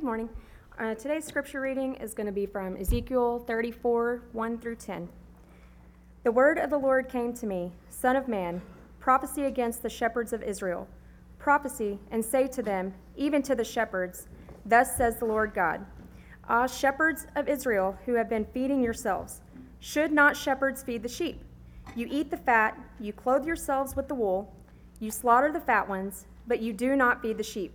Good morning. Uh, today's scripture reading is going to be from Ezekiel 34 1 through 10. The word of the Lord came to me, Son of man, prophecy against the shepherds of Israel. Prophecy, and say to them, even to the shepherds, Thus says the Lord God Ah, shepherds of Israel who have been feeding yourselves, should not shepherds feed the sheep? You eat the fat, you clothe yourselves with the wool, you slaughter the fat ones, but you do not feed the sheep.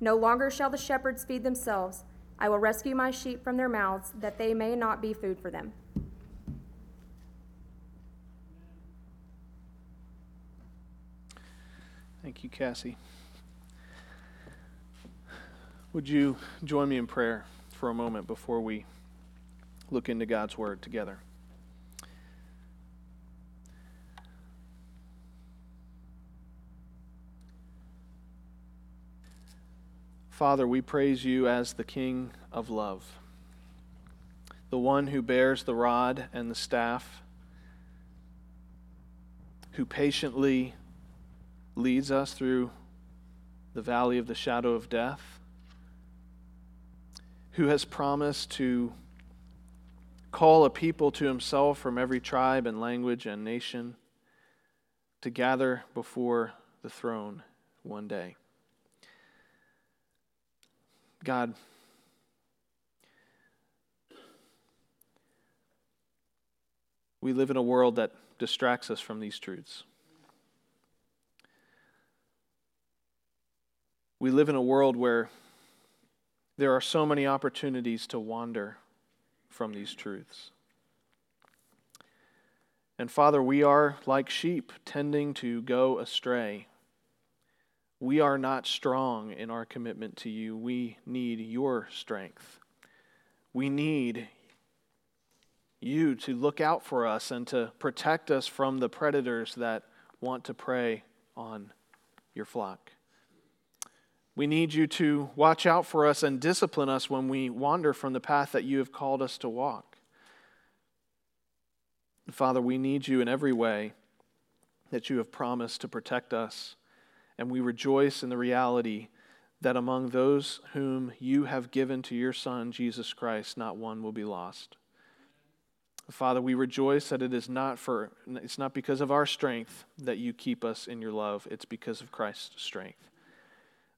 No longer shall the shepherds feed themselves. I will rescue my sheep from their mouths, that they may not be food for them. Thank you, Cassie. Would you join me in prayer for a moment before we look into God's Word together? Father, we praise you as the King of love, the one who bears the rod and the staff, who patiently leads us through the valley of the shadow of death, who has promised to call a people to himself from every tribe and language and nation to gather before the throne one day. God, we live in a world that distracts us from these truths. We live in a world where there are so many opportunities to wander from these truths. And Father, we are like sheep tending to go astray we are not strong in our commitment to you. We need your strength. We need you to look out for us and to protect us from the predators that want to prey on your flock. We need you to watch out for us and discipline us when we wander from the path that you have called us to walk. Father, we need you in every way that you have promised to protect us and we rejoice in the reality that among those whom you have given to your Son, Jesus Christ, not one will be lost. Father, we rejoice that it is not for it's not because of our strength that you keep us in your love, it's because of Christ's strength.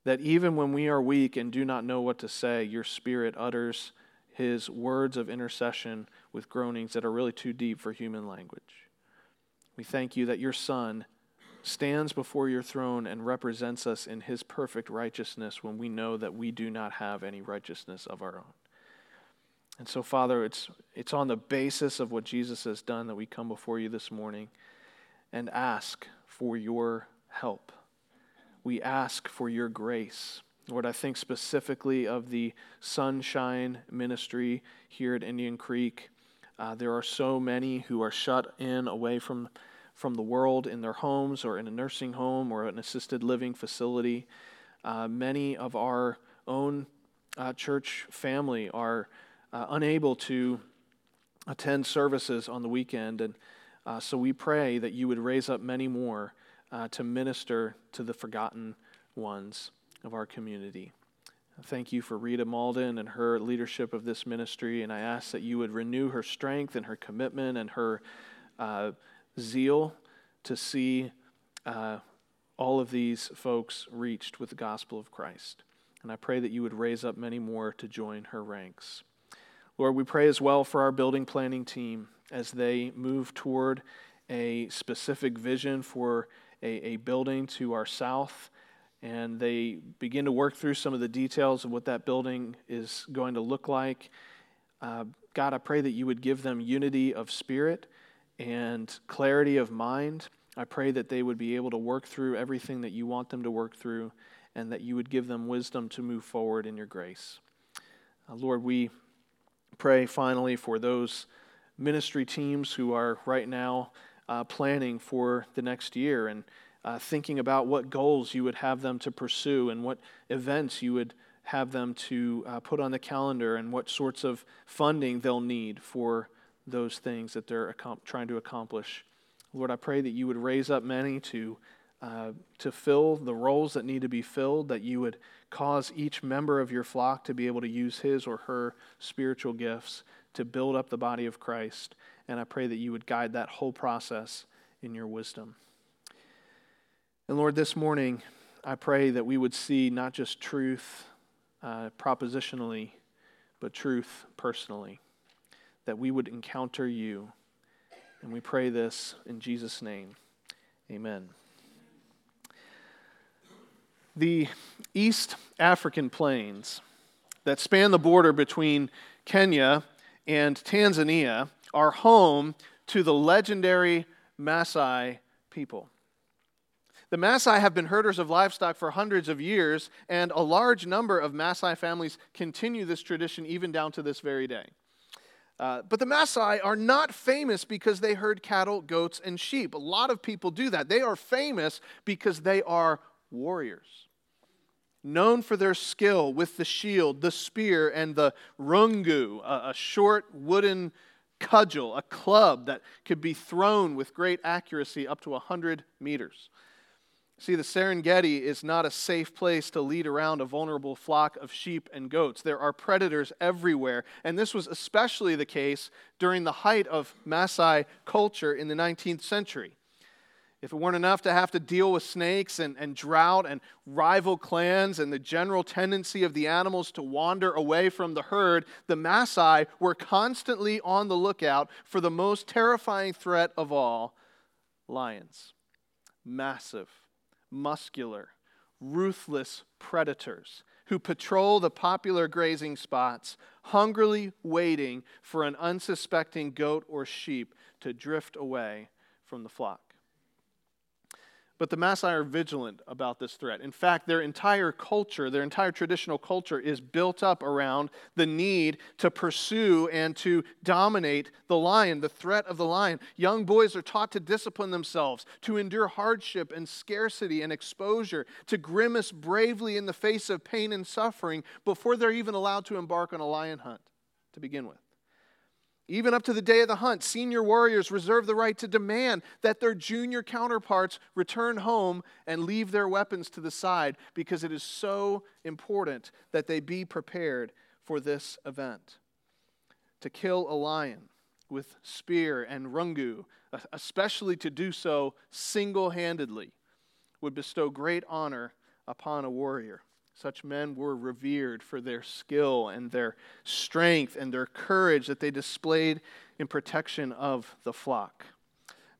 That even when we are weak and do not know what to say, your spirit utters his words of intercession with groanings that are really too deep for human language. We thank you that your son stands before your throne and represents us in his perfect righteousness when we know that we do not have any righteousness of our own. And so, Father, it's, it's on the basis of what Jesus has done that we come before you this morning and ask for your help. We ask for your grace. Lord, I think specifically of the sunshine ministry here at Indian Creek. Uh, there are so many who are shut in away from from the world in their homes or in a nursing home or an assisted living facility. Uh, many of our own uh, church family are uh, unable to attend services on the weekend. And uh, so we pray that you would raise up many more uh, to minister to the forgotten ones of our community. Thank you for Rita Malden and her leadership of this ministry. And I ask that you would renew her strength and her commitment and her uh, zeal to see uh, all of these folks reached with the gospel of Christ. And I pray that you would raise up many more to join her ranks. Lord, we pray as well for our building planning team as they move toward a specific vision for a, a building to our south and they begin to work through some of the details of what that building is going to look like. Uh, God, I pray that you would give them unity of spirit and clarity of mind. I pray that they would be able to work through everything that you want them to work through and that you would give them wisdom to move forward in your grace. Uh, Lord, we pray finally for those ministry teams who are right now uh, planning for the next year and uh, thinking about what goals you would have them to pursue and what events you would have them to uh, put on the calendar and what sorts of funding they'll need for those things that they're trying to accomplish. Lord, I pray that you would raise up many to, uh, to fill the roles that need to be filled, that you would cause each member of your flock to be able to use his or her spiritual gifts to build up the body of Christ. And I pray that you would guide that whole process in your wisdom. And Lord, this morning, I pray that we would see not just truth uh, propositionally, but truth personally, that we would encounter you. And we pray this in Jesus' name. Amen. The East African plains that span the border between Kenya and Tanzania are home to the legendary Maasai people. The Maasai have been herders of livestock for hundreds of years, and a large number of Maasai families continue this tradition even down to this very day. Uh, but the Maasai are not famous because they herd cattle, goats, and sheep. A lot of people do that. They are famous because they are warriors, known for their skill with the shield, the spear, and the rungu, a, a short wooden cudgel, a club that could be thrown with great accuracy up to 100 meters. See, the Serengeti is not a safe place to lead around a vulnerable flock of sheep and goats. There are predators everywhere, and this was especially the case during the height of Maasai culture in the 19th century. If it weren't enough to have to deal with snakes and, and drought and rival clans and the general tendency of the animals to wander away from the herd, the Maasai were constantly on the lookout for the most terrifying threat of all lions. Massive muscular, ruthless predators who patrol the popular grazing spots, hungrily waiting for an unsuspecting goat or sheep to drift away from the flock. But the Maasai are vigilant about this threat. In fact, their entire culture, their entire traditional culture, is built up around the need to pursue and to dominate the lion, the threat of the lion. Young boys are taught to discipline themselves, to endure hardship and scarcity and exposure, to grimace bravely in the face of pain and suffering before they're even allowed to embark on a lion hunt to begin with. Even up to the day of the hunt, senior warriors reserve the right to demand that their junior counterparts return home and leave their weapons to the side because it is so important that they be prepared for this event. To kill a lion with spear and rungu, especially to do so single handedly, would bestow great honor upon a warrior. Such men were revered for their skill and their strength and their courage that they displayed in protection of the flock.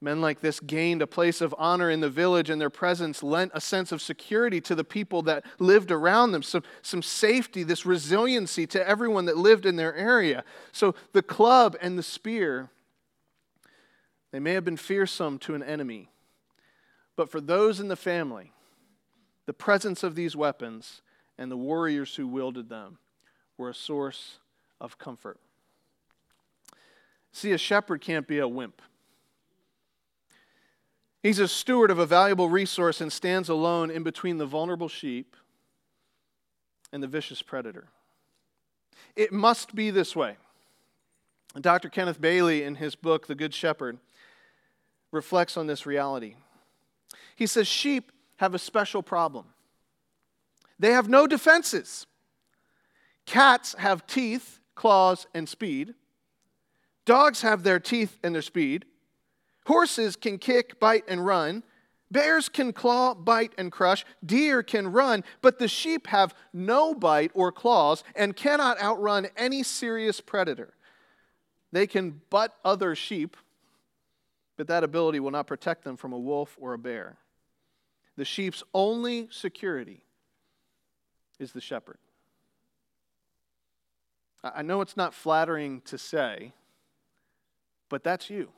Men like this gained a place of honor in the village, and their presence lent a sense of security to the people that lived around them, some, some safety, this resiliency to everyone that lived in their area. So the club and the spear, they may have been fearsome to an enemy, but for those in the family, the presence of these weapons and the warriors who wielded them were a source of comfort. See, a shepherd can't be a wimp. He's a steward of a valuable resource and stands alone in between the vulnerable sheep and the vicious predator. It must be this way. Dr. Kenneth Bailey, in his book, The Good Shepherd, reflects on this reality. He says, Sheep have a special problem. They have no defenses. Cats have teeth, claws, and speed. Dogs have their teeth and their speed. Horses can kick, bite, and run. Bears can claw, bite, and crush. Deer can run, but the sheep have no bite or claws and cannot outrun any serious predator. They can butt other sheep, but that ability will not protect them from a wolf or a bear. The sheep's only security is the shepherd. I know it's not flattering to say, but that's you.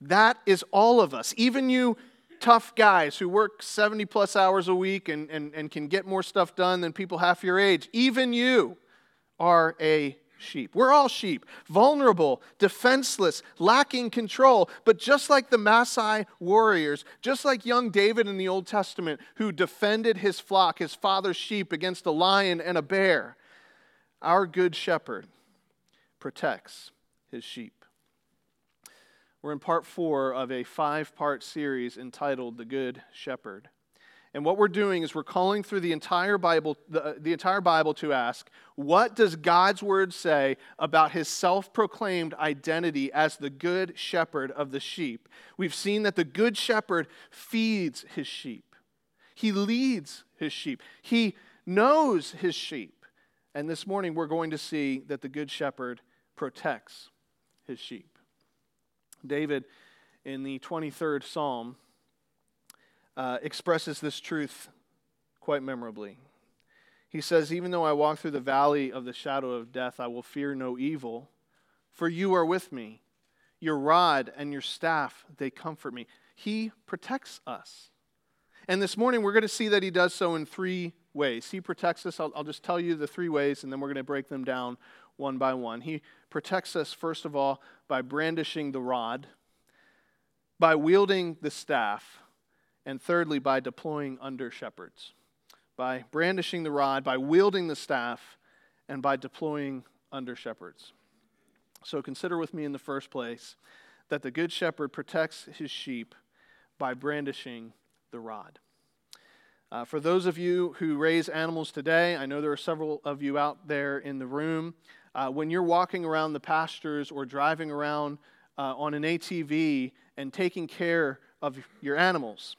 That is all of us. Even you tough guys who work 70 plus hours a week and, and, and can get more stuff done than people half your age, even you are a sheep. We're all sheep, vulnerable, defenseless, lacking control. But just like the Maasai warriors, just like young David in the Old Testament, who defended his flock, his father's sheep, against a lion and a bear, our good shepherd protects his sheep. We're in part four of a five part series entitled The Good Shepherd. And what we're doing is we're calling through the entire Bible, the, the entire Bible to ask, what does God's word say about his self proclaimed identity as the good shepherd of the sheep? We've seen that the good shepherd feeds his sheep, he leads his sheep, he knows his sheep. And this morning we're going to see that the good shepherd protects his sheep. David, in the 23rd Psalm, uh, expresses this truth quite memorably. He says, Even though I walk through the valley of the shadow of death, I will fear no evil, for you are with me. Your rod and your staff, they comfort me. He protects us. And this morning, we're going to see that he does so in three ways. He protects us. I'll, I'll just tell you the three ways, and then we're going to break them down one by one. He protects us, first of all, by brandishing the rod, by wielding the staff, and thirdly, by deploying under shepherds. By brandishing the rod, by wielding the staff, and by deploying under shepherds. So consider with me in the first place that the good shepherd protects his sheep by brandishing the rod. Uh, for those of you who raise animals today, I know there are several of you out there in the room. Uh, when you're walking around the pastures or driving around uh, on an ATV and taking care of your animals,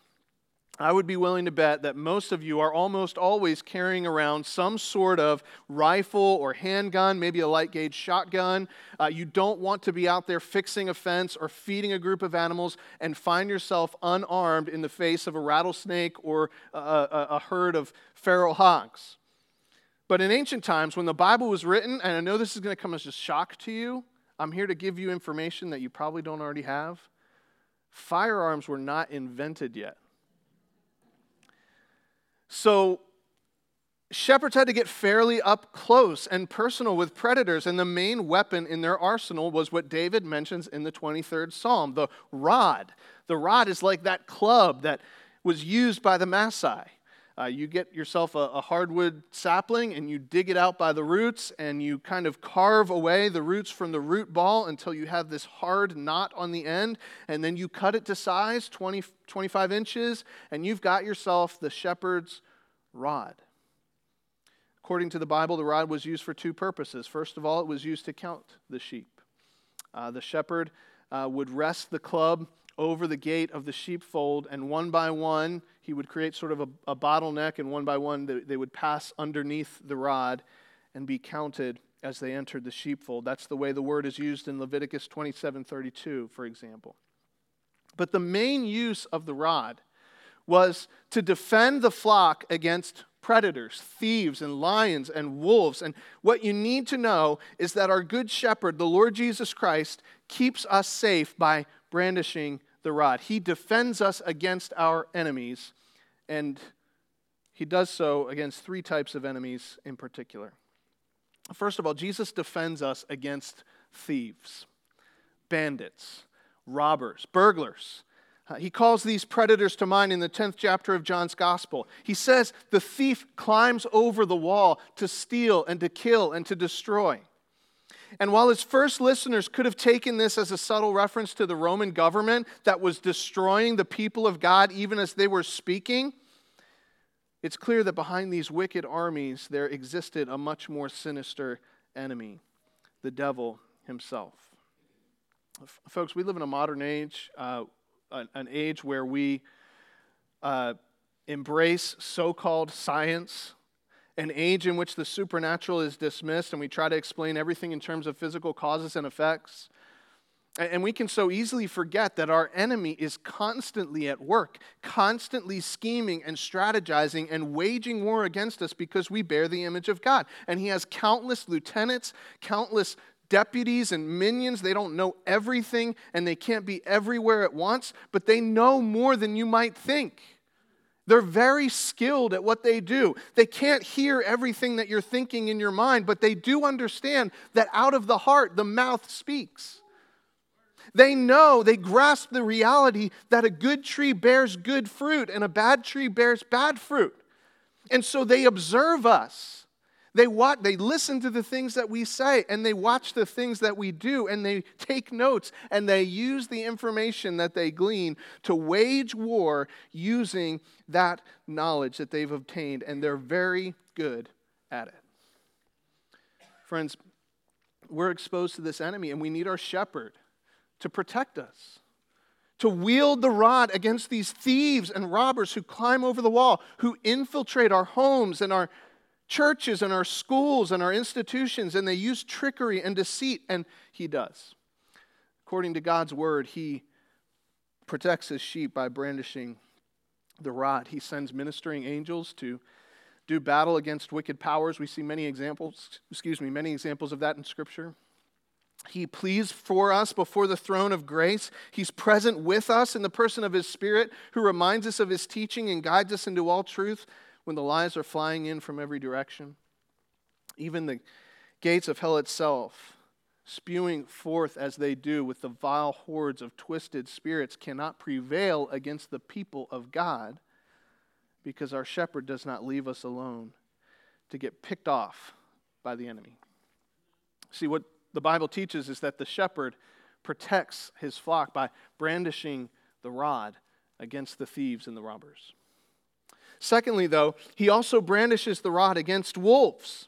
I would be willing to bet that most of you are almost always carrying around some sort of rifle or handgun, maybe a light gauge shotgun. Uh, you don't want to be out there fixing a fence or feeding a group of animals and find yourself unarmed in the face of a rattlesnake or a, a, a herd of feral hogs. But in ancient times, when the Bible was written, and I know this is going to come as a shock to you, I'm here to give you information that you probably don't already have. Firearms were not invented yet. So shepherds had to get fairly up close and personal with predators, and the main weapon in their arsenal was what David mentions in the 23rd Psalm the rod. The rod is like that club that was used by the Maasai. Uh, you get yourself a, a, hardwood sapling and you dig it out by the roots and you kind of carve away the roots from the root ball until you have this hard knot on the end. And then you cut it to size 20, 25 inches and you've got yourself the shepherd's rod. According to the Bible, the rod was used for two purposes. First of all, it was used to count the sheep. Uh, the shepherd uh, would rest the club over the gate of the sheepfold, and one by one, he would create sort of a, a bottleneck, and one by one, they, they would pass underneath the rod and be counted as they entered the sheepfold. That's the way the word is used in Leviticus 27:32, for example. But the main use of the rod was to defend the flock against predators, thieves, and lions and wolves. And what you need to know is that our good shepherd, the Lord Jesus Christ, keeps us safe by brandishing the rod. He defends us against our enemies, and he does so against three types of enemies in particular. First of all, Jesus defends us against thieves, bandits, robbers, burglars. Uh, he calls these predators to mind in the 10th chapter of John's Gospel. He says the thief climbs over the wall to steal and to kill and to destroy. And while his first listeners could have taken this as a subtle reference to the Roman government that was destroying the people of God even as they were speaking, it's clear that behind these wicked armies there existed a much more sinister enemy, the devil himself. Folks, we live in a modern age. Uh, an, age where we uh, embrace so called science, an age in which the supernatural is dismissed and we try to explain everything in terms of physical causes and effects. And we can so easily forget that our enemy is constantly at work, constantly scheming and strategizing and waging war against us because we bear the image of God. And he has countless lieutenants, countless deputies and minions. They don't know everything and they can't be everywhere at once, but they know more than you might think. They're very skilled at what they do. They can't hear everything that you're thinking in your mind, but they do understand that out of the heart, the mouth speaks. They know, they grasp the reality that a good tree bears good fruit and a bad tree bears bad fruit. And so they observe us. They watch, they listen to the things that we say and they watch the things that we do and they take notes and they use the information that they glean to wage war using that knowledge that they've obtained and they're very good at it. Friends, we're exposed to this enemy and we need our shepherd to protect us, to wield the rod against these thieves and robbers who climb over the wall, who infiltrate our homes and our churches and our schools and our institutions, and they use trickery and deceit, and he does. According to God's word, he protects his sheep by brandishing the rod. He sends ministering angels to do battle against wicked powers. We see many examples, excuse me, many examples of that in Scripture. He pleads for us before the throne of grace. He's present with us in the person of His Spirit, who reminds us of His teaching and guides us into all truth when the lies are flying in from every direction. Even the gates of hell itself, spewing forth as they do with the vile hordes of twisted spirits, cannot prevail against the people of God because our shepherd does not leave us alone to get picked off by the enemy. See, what the Bible teaches is that the shepherd protects his flock by brandishing the rod against the thieves and the robbers. Secondly, though, he also brandishes the rod against wolves.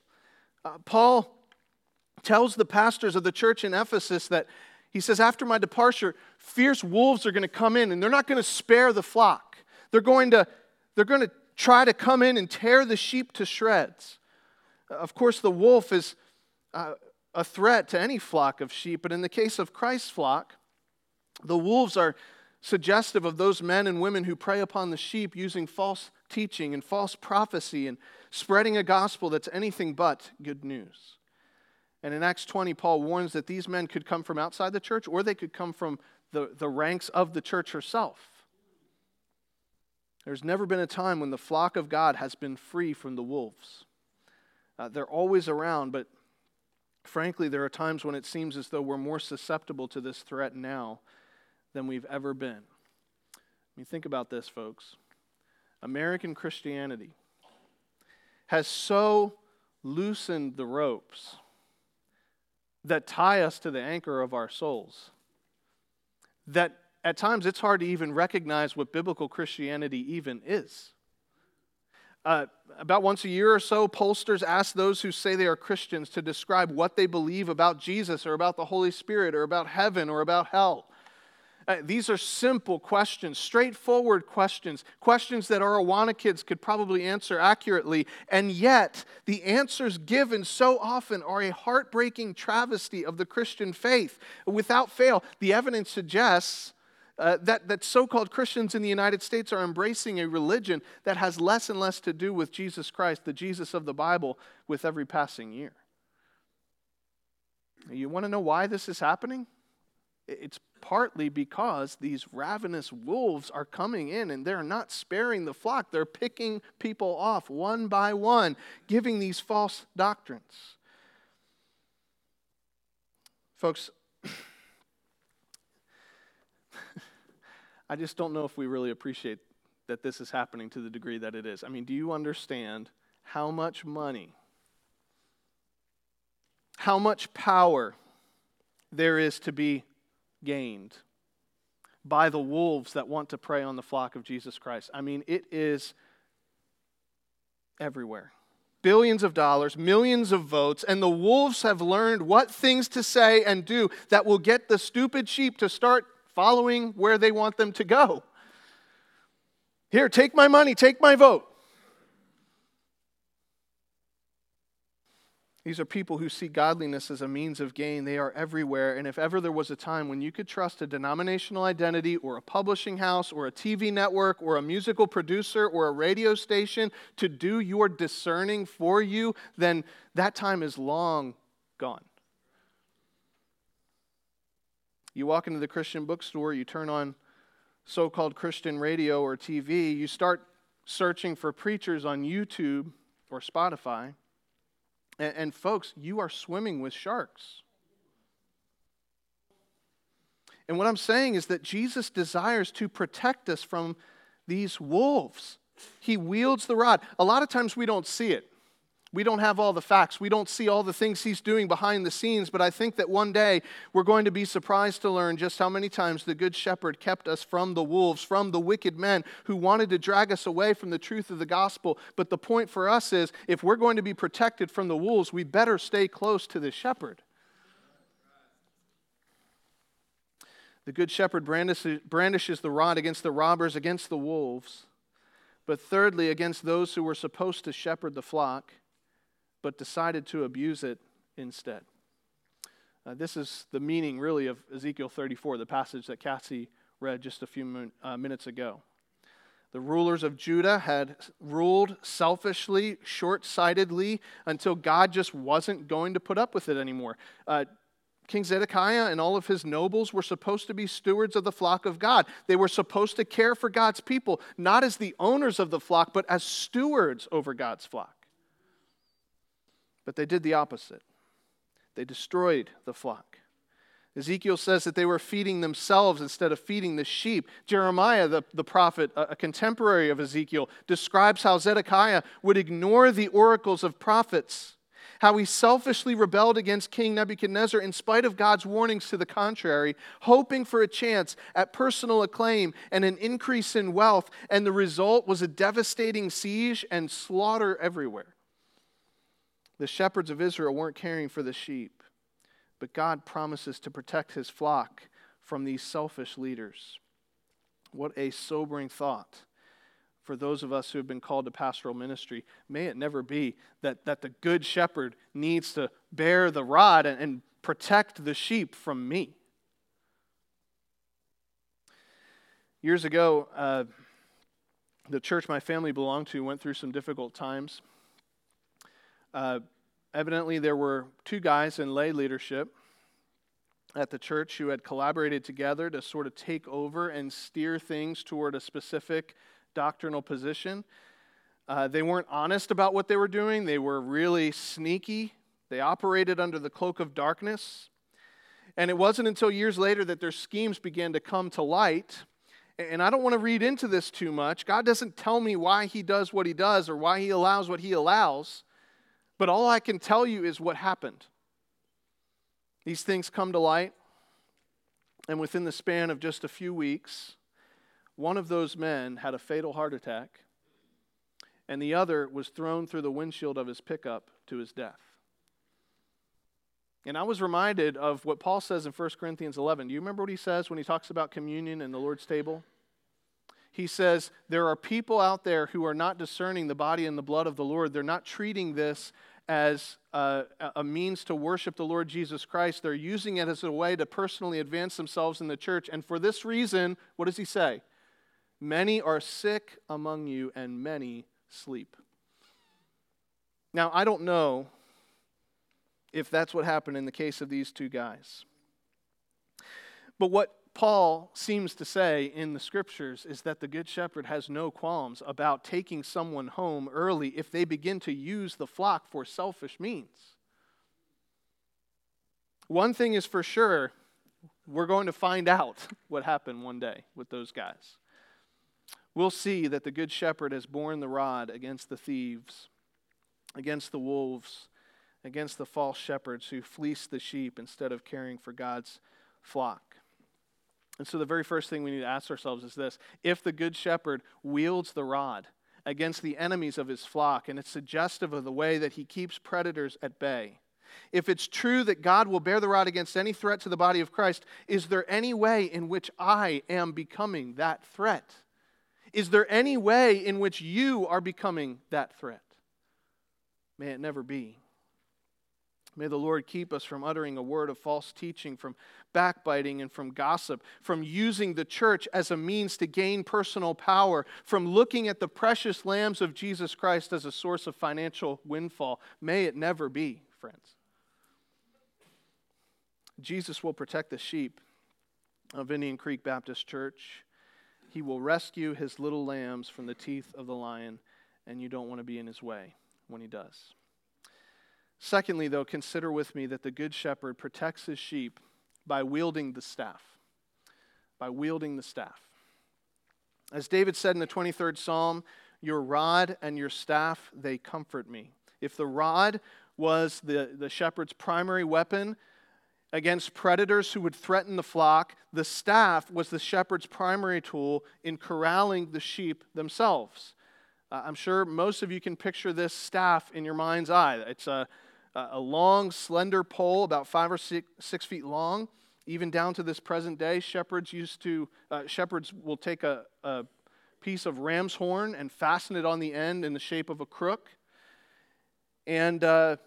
Uh, Paul tells the pastors of the church in Ephesus that he says, After my departure, fierce wolves are going to come in and they're not going to spare the flock. They're going to, they're going to try to come in and tear the sheep to shreds. Of course, the wolf is uh, a threat to any flock of sheep, but in the case of Christ's flock, the wolves are suggestive of those men and women who prey upon the sheep using false teaching and false prophecy and spreading a gospel that's anything but good news. And in Acts 20, Paul warns that these men could come from outside the church or they could come from the, the ranks of the church herself. There's never been a time when the flock of God has been free from the wolves. Uh, they're always around, but frankly, there are times when it seems as though we're more susceptible to this threat now than we've ever been. I mean, think about this, folks. American Christianity has so loosened the ropes that tie us to the anchor of our souls that at times it's hard to even recognize what biblical Christianity even is. Uh, about once a year or so, pollsters ask those who say they are Christians to describe what they believe about Jesus or about the Holy Spirit or about heaven or about hell. Uh, these are simple questions, straightforward questions, questions that our Awana kids could probably answer accurately. And yet, the answers given so often are a heartbreaking travesty of the Christian faith. Without fail, the evidence suggests uh, that, that so called Christians in the United States are embracing a religion that has less and less to do with Jesus Christ, the Jesus of the Bible, with every passing year. You want to know why this is happening? It's partly because these ravenous wolves are coming in and they're not sparing the flock. They're picking people off one by one, giving these false doctrines. Folks, I just don't know if we really appreciate that this is happening to the degree that it is. I mean, do you understand how much money, how much power there is to be gained by the wolves that want to prey on the flock of Jesus Christ. I mean, it is everywhere. Billions of dollars, millions of votes, and the wolves have learned what things to say and do that will get the stupid sheep to start following where they want them to go. Here, take my money, take my vote. These are people who see godliness as a means of gain. They are everywhere. And if ever there was a time when you could trust a denominational identity or a publishing house or a TV network or a musical producer or a radio station to do your discerning for you, then that time is long gone. You walk into the Christian bookstore, you turn on so called Christian radio or TV, you start searching for preachers on YouTube or Spotify. And, and folks, you are swimming with sharks. And what I'm saying is that Jesus desires to protect us from these wolves. He wields the rod. A lot of times we don't see it. We don't have all the facts. We don't see all the things he's doing behind the scenes, but I think that one day we're going to be surprised to learn just how many times the Good Shepherd kept us from the wolves, from the wicked men who wanted to drag us away from the truth of the gospel. But the point for us is if we're going to be protected from the wolves, we better stay close to the shepherd. The Good Shepherd brandishes the rod against the robbers, against the wolves, but thirdly, against those who were supposed to shepherd the flock but decided to abuse it instead. Uh, this is the meaning, really, of Ezekiel 34, the passage that Cassie read just a few uh, minutes ago. The rulers of Judah had ruled selfishly, short sightedly, until God just wasn't going to put up with it anymore. Uh, King Zedekiah and all of his nobles were supposed to be stewards of the flock of God. They were supposed to care for God's people, not as the owners of the flock, but as stewards over God's flock. But they did the opposite. They destroyed the flock. Ezekiel says that they were feeding themselves instead of feeding the sheep. Jeremiah, the, the prophet, a, a contemporary of Ezekiel, describes how Zedekiah would ignore the oracles of prophets, how he selfishly rebelled against King Nebuchadnezzar in spite of God's warnings to the contrary, hoping for a chance at personal acclaim and an increase in wealth, and the result was a devastating siege and slaughter everywhere. The shepherds of Israel weren't caring for the sheep, but God promises to protect his flock from these selfish leaders. What a sobering thought for those of us who have been called to pastoral ministry. May it never be that, that the good shepherd needs to bear the rod and, and protect the sheep from me. Years ago, uh, the church my family belonged to went through some difficult times. Uh, evidently, there were two guys in lay leadership at the church who had collaborated together to sort of take over and steer things toward a specific doctrinal position. Uh, they weren't honest about what they were doing, they were really sneaky. They operated under the cloak of darkness. And it wasn't until years later that their schemes began to come to light. And I don't want to read into this too much. God doesn't tell me why He does what He does or why He allows what He allows. But all I can tell you is what happened. These things come to light, and within the span of just a few weeks, one of those men had a fatal heart attack, and the other was thrown through the windshield of his pickup to his death. And I was reminded of what Paul says in 1 Corinthians 11. Do you remember what he says when he talks about communion and the Lord's table? He says, There are people out there who are not discerning the body and the blood of the Lord. They're not treating this as a, a, means to worship the Lord Jesus Christ. They're using it as a way to personally advance themselves in the church. And for this reason, what does he say? Many are sick among you, and many sleep. Now, I don't know if that's what happened in the case of these two guys. But what Paul seems to say in the scriptures is that the Good Shepherd has no qualms about taking someone home early if they begin to use the flock for selfish means. One thing is for sure, we're going to find out what happened one day with those guys. We'll see that the Good Shepherd has borne the rod against the thieves, against the wolves, against the false shepherds who fleece the sheep instead of caring for God's flock. And so, the very first thing we need to ask ourselves is this if the Good Shepherd wields the rod against the enemies of his flock, and it's suggestive of the way that he keeps predators at bay, if it's true that God will bear the rod against any threat to the body of Christ, is there any way in which I am becoming that threat? Is there any way in which you are becoming that threat? May it never be. May the Lord keep us from uttering a word of false teaching, from backbiting and from gossip, from using the church as a means to gain personal power, from looking at the precious lambs of Jesus Christ as a source of financial windfall. May it never be, friends. Jesus will protect the sheep of Indian Creek Baptist Church. He will rescue his little lambs from the teeth of the lion, and you don't want to be in his way when he does. Secondly, though, consider with me that the Good Shepherd protects his sheep by wielding the staff. By wielding the staff. As David said in the 23rd Psalm, Your rod and your staff, they comfort me. If the rod was the, the shepherd's primary weapon against predators who would threaten the flock, the staff was the shepherd's primary tool in corralling the sheep themselves. Uh, I'm sure most of you can picture this staff in your mind's eye. It's a a long, slender pole, about five or six, six feet long, even down to this present day. Shepherds used to, uh, shepherds will take a, a piece of ram's horn and fasten it on the end in the shape of a crook. And uh,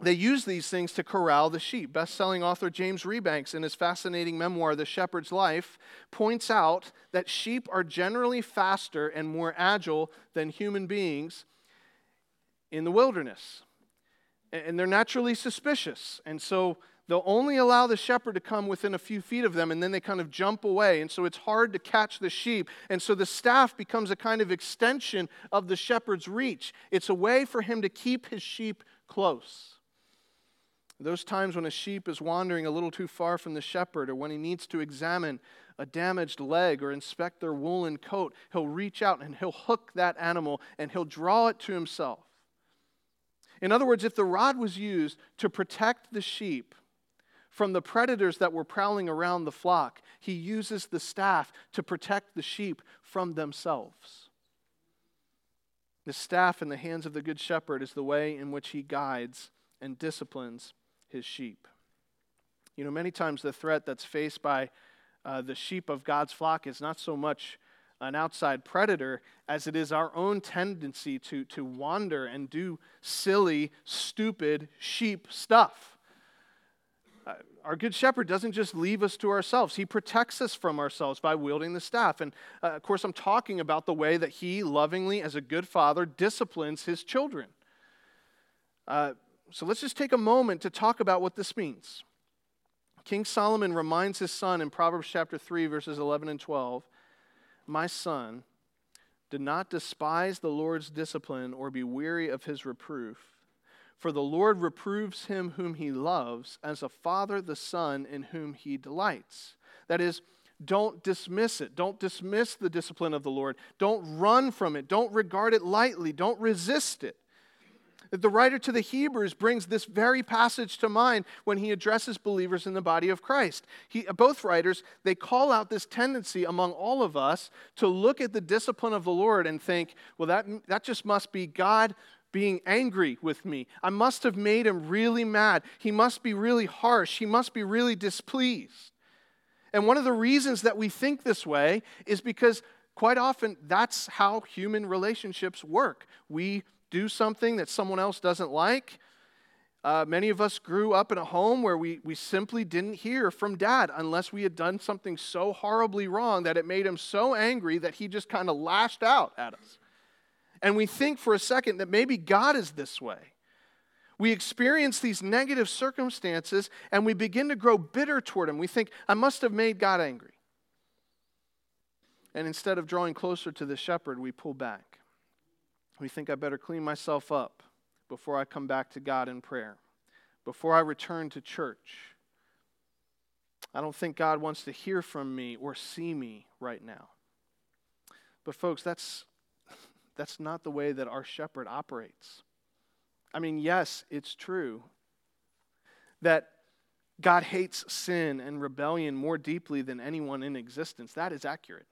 they use these things to corral the sheep. Best selling author James Rebanks, in his fascinating memoir, The Shepherd's Life, points out that sheep are generally faster and more agile than human beings in the wilderness and they're naturally suspicious. And so they'll only allow the shepherd to come within a few feet of them, and then they kind of jump away. And so it's hard to catch the sheep. And so the staff becomes a kind of extension of the shepherd's reach. It's a way for him to keep his sheep close. Those times when a sheep is wandering a little too far from the shepherd, or when he needs to examine a damaged leg or inspect their woolen coat, he'll reach out and he'll hook that animal and he'll draw it to himself. In other words, if the rod was used to protect the sheep from the predators that were prowling around the flock, he uses the staff to protect the sheep from themselves. The staff in the hands of the Good Shepherd is the way in which he guides and disciplines his sheep. You know, many times the threat that's faced by uh, the sheep of God's flock is not so much an outside predator as it is our own tendency to, to wander and do silly, stupid sheep stuff. Uh, our good shepherd doesn't just leave us to ourselves, he protects us from ourselves by wielding the staff. And uh, of course, I'm talking about the way that he lovingly, as a good father, disciplines his children. Uh, so let's just take a moment to talk about what this means. King Solomon reminds his son in Proverbs chapter 3, verses 11 and 12 my son, do not despise the Lord's discipline or be weary of his reproof. For the Lord reproves him whom he loves, as a father the son in whom he delights. That is, don't dismiss it. Don't dismiss the discipline of the Lord. Don't run from it. Don't regard it lightly. Don't resist it. That the writer to the Hebrews brings this very passage to mind when he addresses believers in the body of Christ. He, both writers, they call out this tendency among all of us to look at the discipline of the Lord and think, well, that, that just must be God being angry with me. I must have made him really mad. He must be really harsh. He must be really displeased. And one of the reasons that we think this way is because quite often that's how human relationships work. We do something that someone else doesn't like. Uh, many of us grew up in a home where we, we simply didn't hear from dad unless we had done something so horribly wrong that it made him so angry that he just kind of lashed out at us. And we think for a second that maybe God is this way. We experience these negative circumstances and we begin to grow bitter toward him. We think, I must have made God angry. And instead of drawing closer to the shepherd, we pull back we think I better clean myself up before I come back to God in prayer, before I return to church. I don't think God wants to hear from me or see me right now. But, folks, that's, that's not the way that our shepherd operates. I mean, yes, it's true that God hates sin and rebellion more deeply than anyone in existence. That is accurate.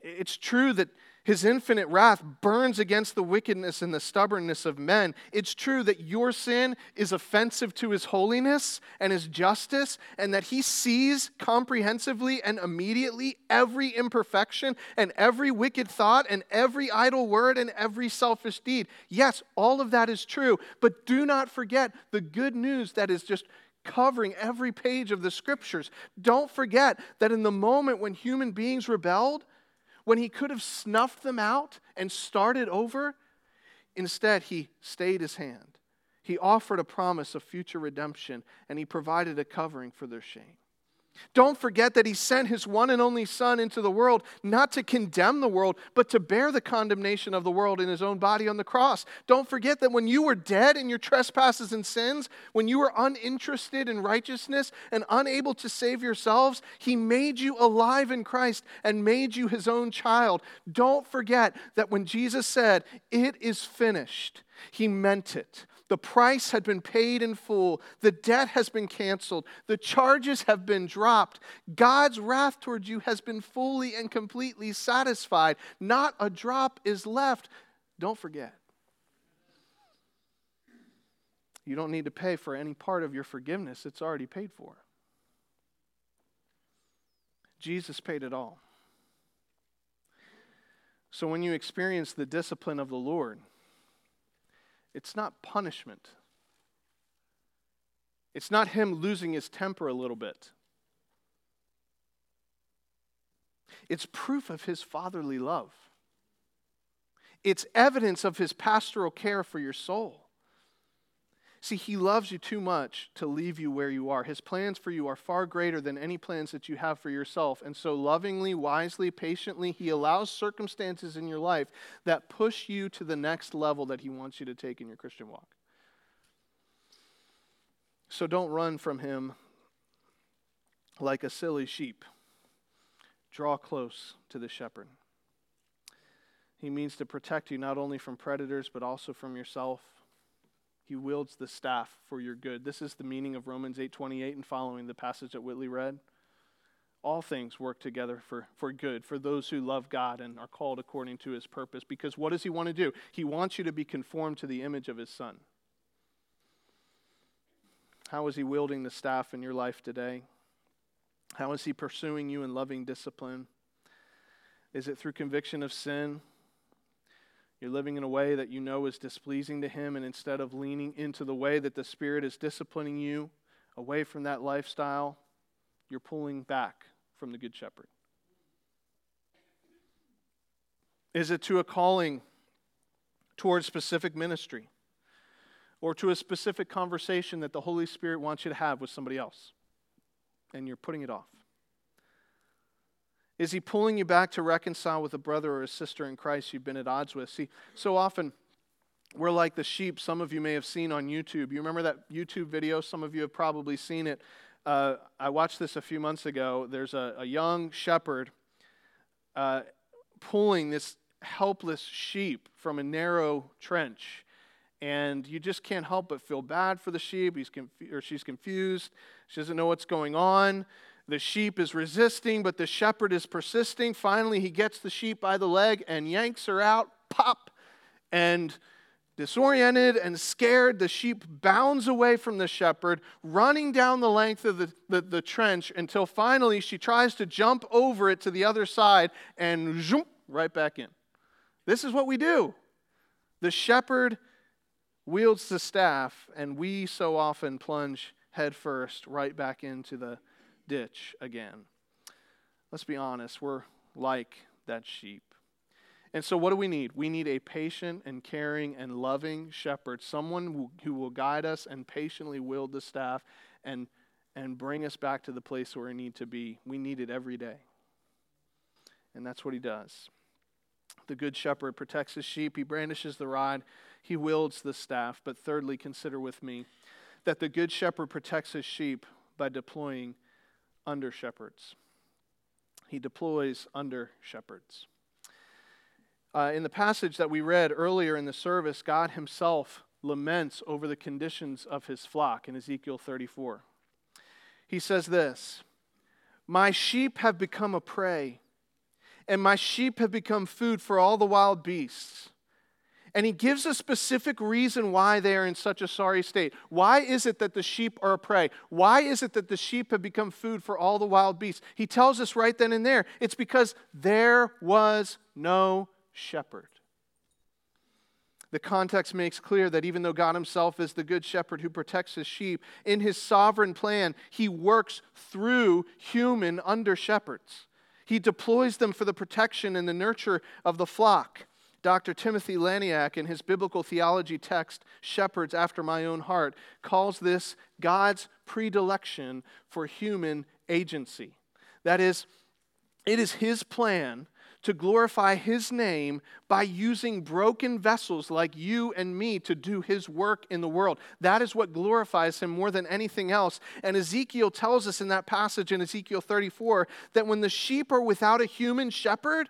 It's true that his infinite wrath burns against the wickedness and the stubbornness of men. It's true that your sin is offensive to his holiness and his justice, and that he sees comprehensively and immediately every imperfection and every wicked thought and every idle word and every selfish deed. Yes, all of that is true, but do not forget the good news that is just covering every page of the scriptures. Don't forget that in the moment when human beings rebelled, when he could have snuffed them out and started over, instead he stayed his hand. He offered a promise of future redemption and he provided a covering for their shame. Don't forget that he sent his one and only Son into the world not to condemn the world, but to bear the condemnation of the world in his own body on the cross. Don't forget that when you were dead in your trespasses and sins, when you were uninterested in righteousness and unable to save yourselves, he made you alive in Christ and made you his own child. Don't forget that when Jesus said, It is finished, he meant it. The price had been paid in full. The debt has been canceled. The charges have been dropped. God's wrath towards you has been fully and completely satisfied. Not a drop is left. Don't forget. You don't need to pay for any part of your forgiveness, it's already paid for. Jesus paid it all. So when you experience the discipline of the Lord, it's not punishment. It's not him losing his temper a little bit. It's proof of his fatherly love. It's evidence of his pastoral care for your soul. See, He loves you too much to leave you where you are. His plans for you are far greater than any plans that you have for yourself. And so, lovingly, wisely, patiently, He allows circumstances in your life that push you to the next level that He wants you to take in your Christian walk. So, don't run from Him like a silly sheep. Draw close to the shepherd. He means to protect you not only from predators, but also from yourself he wields the staff for your good. This is the meaning of Romans 8:28 and following the passage that Whitley read. All things work together for, for good for those who love God and are called according to his purpose. Because what does he want to do? He wants you to be conformed to the image of his son. How is he wielding the staff in your life today? How is he pursuing you in loving discipline? Is it through conviction of sin? You're living in a way that you know is displeasing to Him, and instead of leaning into the way that the Spirit is disciplining you away from that lifestyle, you're pulling back from the Good Shepherd. Is it to a calling towards specific ministry or to a specific conversation that the Holy Spirit wants you to have with somebody else, and you're putting it off? Is he pulling you back to reconcile with a brother or a sister in Christ you've been at odds with? See, so often we're like the sheep some of you may have seen on YouTube. You remember that YouTube video? Some of you have probably seen it. Uh, I watched this a few months ago. There's a, a young shepherd uh, pulling this helpless sheep from a narrow trench. And you just can't help but feel bad for the sheep. He's or she's confused. She doesn't know what's going on. The sheep is resisting, but the shepherd is persisting. Finally, he gets the sheep by the leg and yanks her out. Pop! And disoriented and scared, the sheep bounds away from the shepherd, running down the length of the, the, the trench until finally she tries to jump over it to the other side and zoom, right back in. This is what we do. The shepherd wields the staff, and we so often plunge headfirst right back into the ditch again. Let's be honest, we're like that sheep. And so, what do we need? We need a patient and caring and loving shepherd, someone who will guide us and patiently wield the staff and, and bring us back to the place where we need to be. We need it every day. And that's what he does. The good shepherd protects his sheep, he brandishes the rod, he wields the staff. But thirdly, consider with me that the good shepherd protects his sheep by deploying under shepherds. He deploys under shepherds. Uh, in the passage that we read earlier in the service, God Himself laments over the conditions of His flock in Ezekiel 34. He says this My sheep have become a prey, and my sheep have become food for all the wild beasts. And he gives a specific reason why they are in such a sorry state. Why is it that the sheep are a prey? Why is it that the sheep have become food for all the wild beasts? He tells us right then and there it's because there was no shepherd. The context makes clear that even though God Himself is the good shepherd who protects His sheep, in His sovereign plan, He works through human under shepherds. He deploys them for the protection and the nurture of the flock. Dr. Timothy Laniak, in his biblical theology text, Shepherds After My Own Heart, calls this God's predilection for human agency. That is, it is His plan to glorify His name by using broken vessels like you and me to do His work in the world. That is what glorifies Him more than anything else. And Ezekiel tells us in that passage in Ezekiel 34 that when the sheep are without a human shepherd,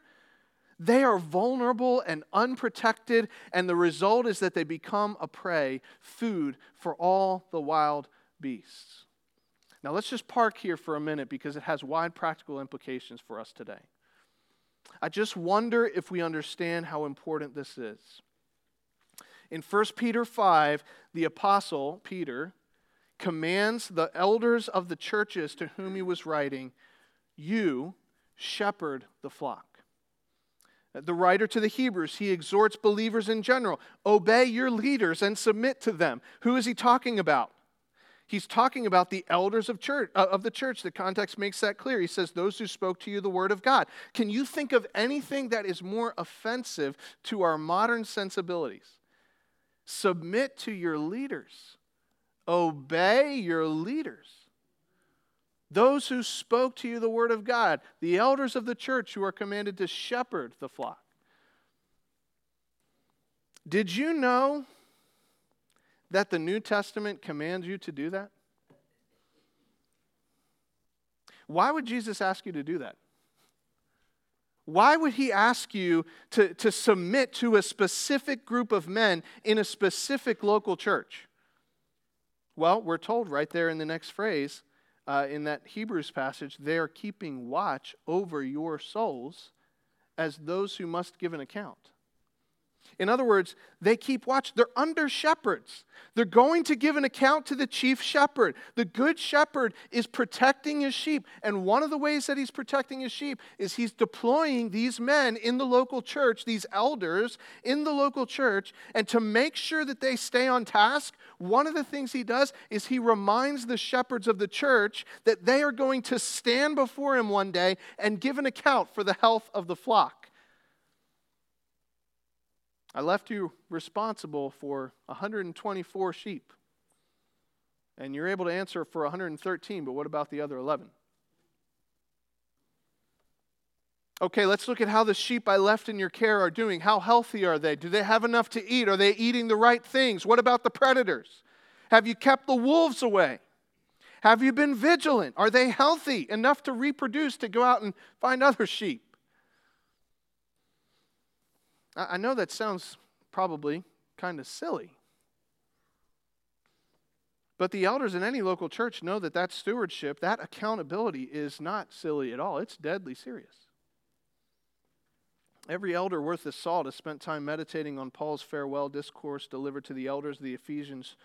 they are vulnerable and unprotected, and the result is that they become a prey, food for all the wild beasts. Now, let's just park here for a minute because it has wide practical implications for us today. I just wonder if we understand how important this is. In 1 Peter 5, the apostle Peter commands the elders of the churches to whom he was writing, You shepherd the flock. The writer to the Hebrews, he exhorts believers in general obey your leaders and submit to them. Who is he talking about? He's talking about the elders of church uh, of the church. The context makes that clear. He says those who spoke to you the word of God. Can you think of anything that is more offensive to our modern sensibilities? Submit to your leaders. Obey your leaders. Those who spoke to you the word of God, the elders of the church who are commanded to shepherd the flock. Did you know that the New Testament commands you to do that? Why would Jesus ask you to do that? Why would he ask you to, to submit to a specific group of men in a specific local church? Well, we're told right there in the next phrase, uh, in that Hebrews passage, they are keeping watch over your souls as those who must give an account. In other words, they keep watch. They're under shepherds. They're going to give an account to the chief shepherd. The good shepherd is protecting his sheep. And one of the ways that he's protecting his sheep is he's deploying these men in the local church, these elders in the local church. And to make sure that they stay on task, one of the things he does is he reminds the shepherds of the church that they are going to stand before him one day and give an account for the health of the flock. I left you responsible for 124 sheep. And you're able to answer for 113, but what about the other 11? Okay, let's look at how the sheep I left in your care are doing. How healthy are they? Do they have enough to eat? Are they eating the right things? What about the predators? Have you kept the wolves away? Have you been vigilant? Are they healthy enough to reproduce to go out and find other sheep? I know that sounds probably kind of silly. But the elders in any local church know that that stewardship, that accountability is not silly at all. It's deadly serious. Every elder worth his salt has spent time meditating on Paul's farewell discourse delivered to the elders of the Ephesians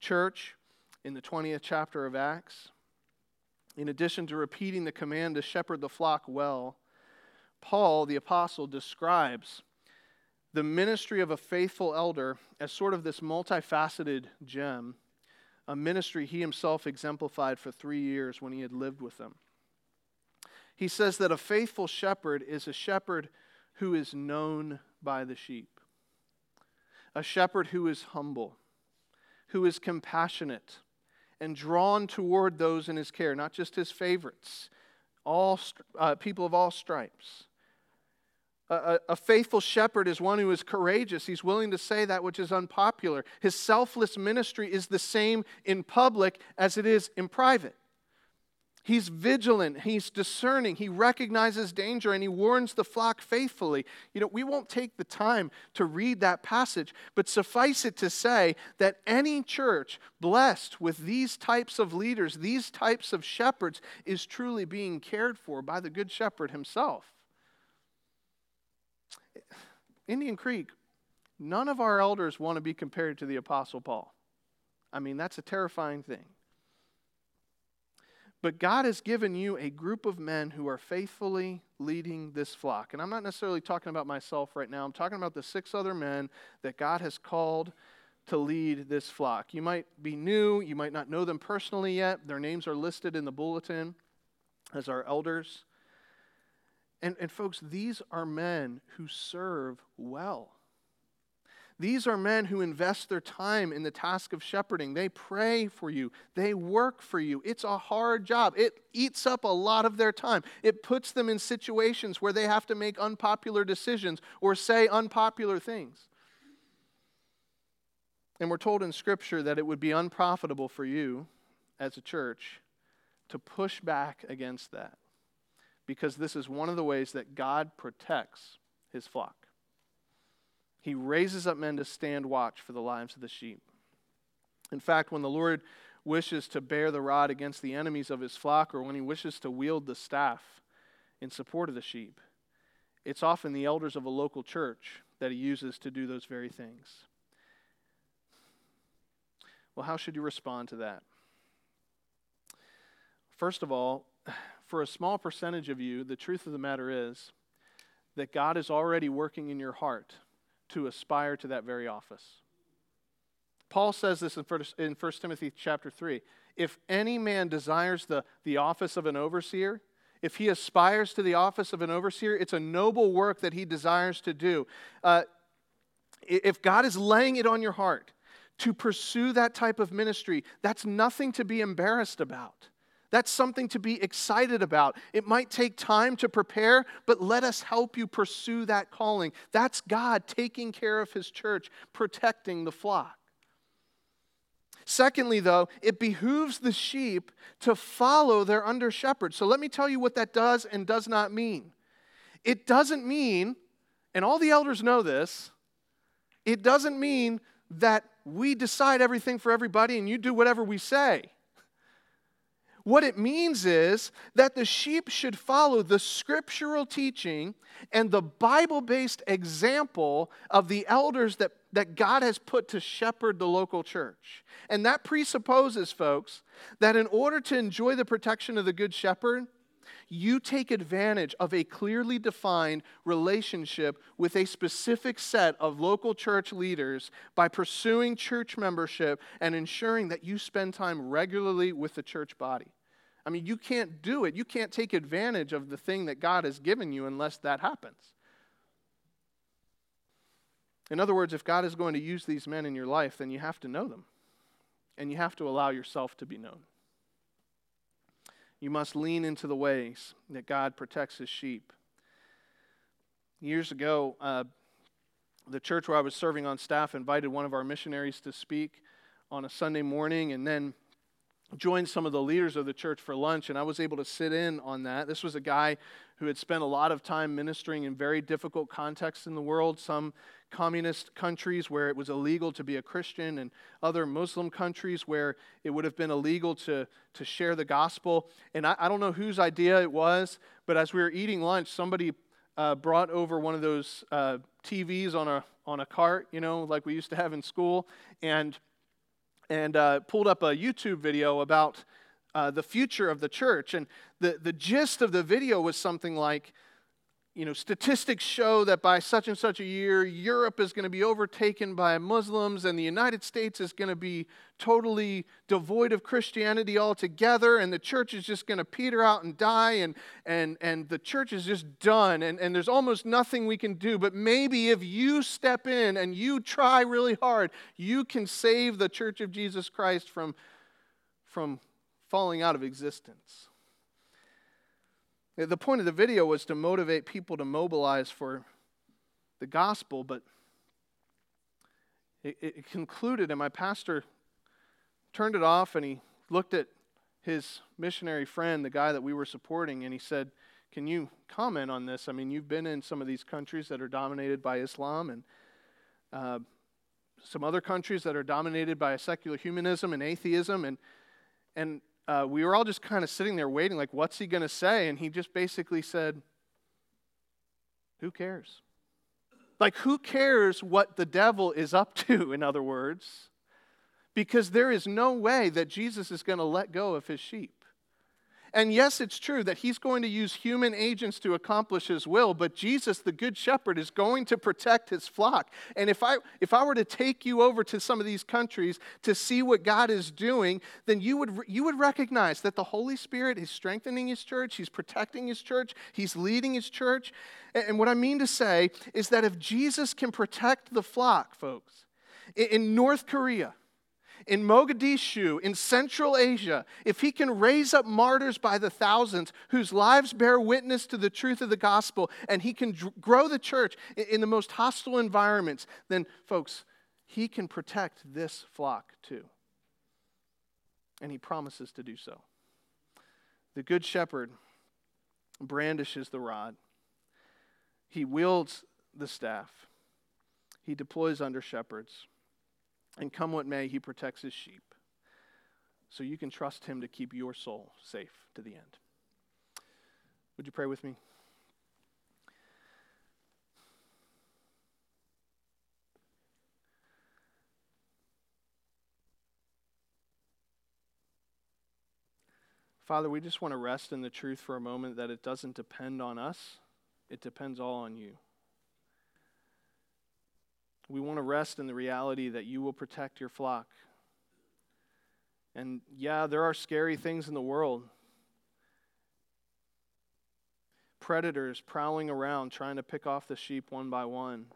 church in the 20th chapter of Acts. In addition to repeating the command to shepherd the flock well, Paul, the apostle, describes the ministry of a faithful elder as sort of this multifaceted gem, a ministry he himself exemplified for three years when he had lived with them. He says that a faithful shepherd is a shepherd who is known by the sheep, a shepherd who is humble, who is compassionate, and drawn toward those in his care, not just his favorites, all uh, people of all stripes a, a, faithful shepherd is one who is courageous. He's willing to say that which is unpopular. His selfless ministry is the same in public as it is in private. He's vigilant, he's discerning, he recognizes danger, and he warns the flock faithfully. You know, we won't take the time to read that passage, but suffice it to say that any church blessed with these types of leaders, these types of shepherds, is truly being cared for by the Good Shepherd himself. Indian Creek, none of our elders want to be compared to the Apostle Paul. I mean, that's a terrifying thing. But God has given you a group of men who are faithfully leading this flock. And I'm not necessarily talking about myself right now. I'm talking about the six other men that God has called to lead this flock. You might be new, you might not know them personally yet. Their names are listed in the bulletin as our elders. And, and folks, these are men who serve well. These are men who invest their time in the task of shepherding. They pray for you, they work for you. It's a hard job. It eats up a lot of their time. It puts them in situations where they have to make unpopular decisions or say unpopular things. And we're told in Scripture that it would be unprofitable for you as a church to push back against that because this is one of the ways that God protects his flock. He raises up men to stand watch for the lives of the sheep. In fact, when the Lord wishes to bear the rod against the enemies of his flock, or when he wishes to wield the staff in support of the sheep, it's often the elders of a local church that he uses to do those very things. Well, how should you respond to that? First of all, for a small percentage of you, the truth of the matter is that God is already working in your heart to aspire to that very office. Paul says this in 1 Timothy chapter 3. If any man desires the, the office of an overseer, if he aspires to the office of an overseer, it's a noble work that he desires to do. Uh, if God is laying it on your heart to pursue that type of ministry, that's nothing to be embarrassed about. That's something to be excited about. It might take time to prepare, but let us help you pursue that calling. That's God taking care of his church, protecting the flock. Secondly, though, it behooves the sheep to follow their under shepherd. So let me tell you what that does and does not mean. It doesn't mean, and all the elders know this, it doesn't mean that we decide everything for everybody and you do whatever we say. What it means is that the sheep should follow the scriptural teaching and the Bible based example of the elders that, that God has put to shepherd the local church. And that presupposes, folks, that in order to enjoy the protection of the Good Shepherd, you take advantage of a clearly defined relationship with a specific set of local church leaders by pursuing church membership and ensuring that you spend time regularly with the church body. I mean, you can't do it. You can't take advantage of the thing that God has given you unless that happens. In other words, if God is going to use these men in your life, then you have to know them. And you have to allow yourself to be known. You must lean into the ways that God protects his sheep. Years ago, uh, the church where I was serving on staff invited one of our missionaries to speak on a Sunday morning, and then joined some of the leaders of the church for lunch, and I was able to sit in on that. This was a guy who had spent a lot of time ministering in very difficult contexts in the world, some communist countries where it was illegal to be a Christian, and other Muslim countries where it would have been illegal to, to share the gospel. And I, I don't know whose idea it was, but as we were eating lunch, somebody uh, brought over one of those uh, TVs on a, on a cart, you know, like we used to have in school, and, and uh, pulled up a YouTube video about uh, the future of the church. And the, the gist of the video was something like, you know, statistics show that by such and such a year, Europe is going to be overtaken by Muslims and the United States is going to be totally devoid of Christianity altogether, and the church is just going to peter out and die, and, and, and the church is just done, and, and there's almost nothing we can do. But maybe if you step in and you try really hard, you can save the church of Jesus Christ from, from falling out of existence. The point of the video was to motivate people to mobilize for the gospel, but it, it, concluded, and my pastor turned it off and he looked at his missionary friend, the guy that we were supporting, and he said, Can you comment on this? I mean, you've been in some of these countries that are dominated by Islam and uh, some other countries that are dominated by secular humanism and atheism, and, and uh, we were all just kind of sitting there waiting, like, what's he going to say? And he just basically said, Who cares? Like, who cares what the devil is up to, in other words? Because there is no way that Jesus is going to let go of his sheep. And yes, it's true that he's going to use human agents to accomplish his will, but Jesus, the good shepherd, is going to protect his flock. And if I, if I were to take you over to some of these countries to see what God is doing, then you would, you would recognize that the Holy Spirit is strengthening his church, he's protecting his church, he's leading his church. And what I mean to say is that if Jesus can protect the flock, folks, in North Korea, in Mogadishu, in Central Asia, if he can raise up martyrs by the thousands whose lives bear witness to the truth of the gospel, and he can grow the church in, in the most hostile environments, then, folks, he can protect this flock too. And he promises to do so. The Good Shepherd brandishes the rod, he wields the staff, he deploys under shepherds. And come what may, he protects his sheep. So you can trust him to keep your soul safe to the end. Would you pray with me? Father, we just want to rest in the truth for a moment that it doesn't depend on us, it depends all on you. We want to rest in the reality that you will protect your flock. And yeah, there are scary things in the world. Predators prowling around trying to pick off the sheep one by one.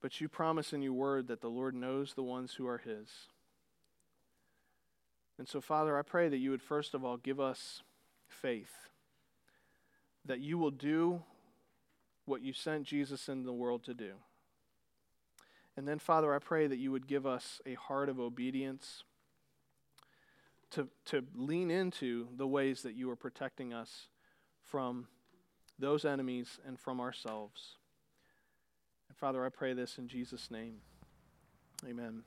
But you promise in your word that the Lord knows the ones who are his. And so, Father, I pray that you would first of all give us faith, that you will do what you sent Jesus in the world to do. And then, Father, I pray that you would give us a heart of obedience to, to lean into the ways that you are protecting us from those enemies and from ourselves. And Father, I pray this in Jesus' name. Amen.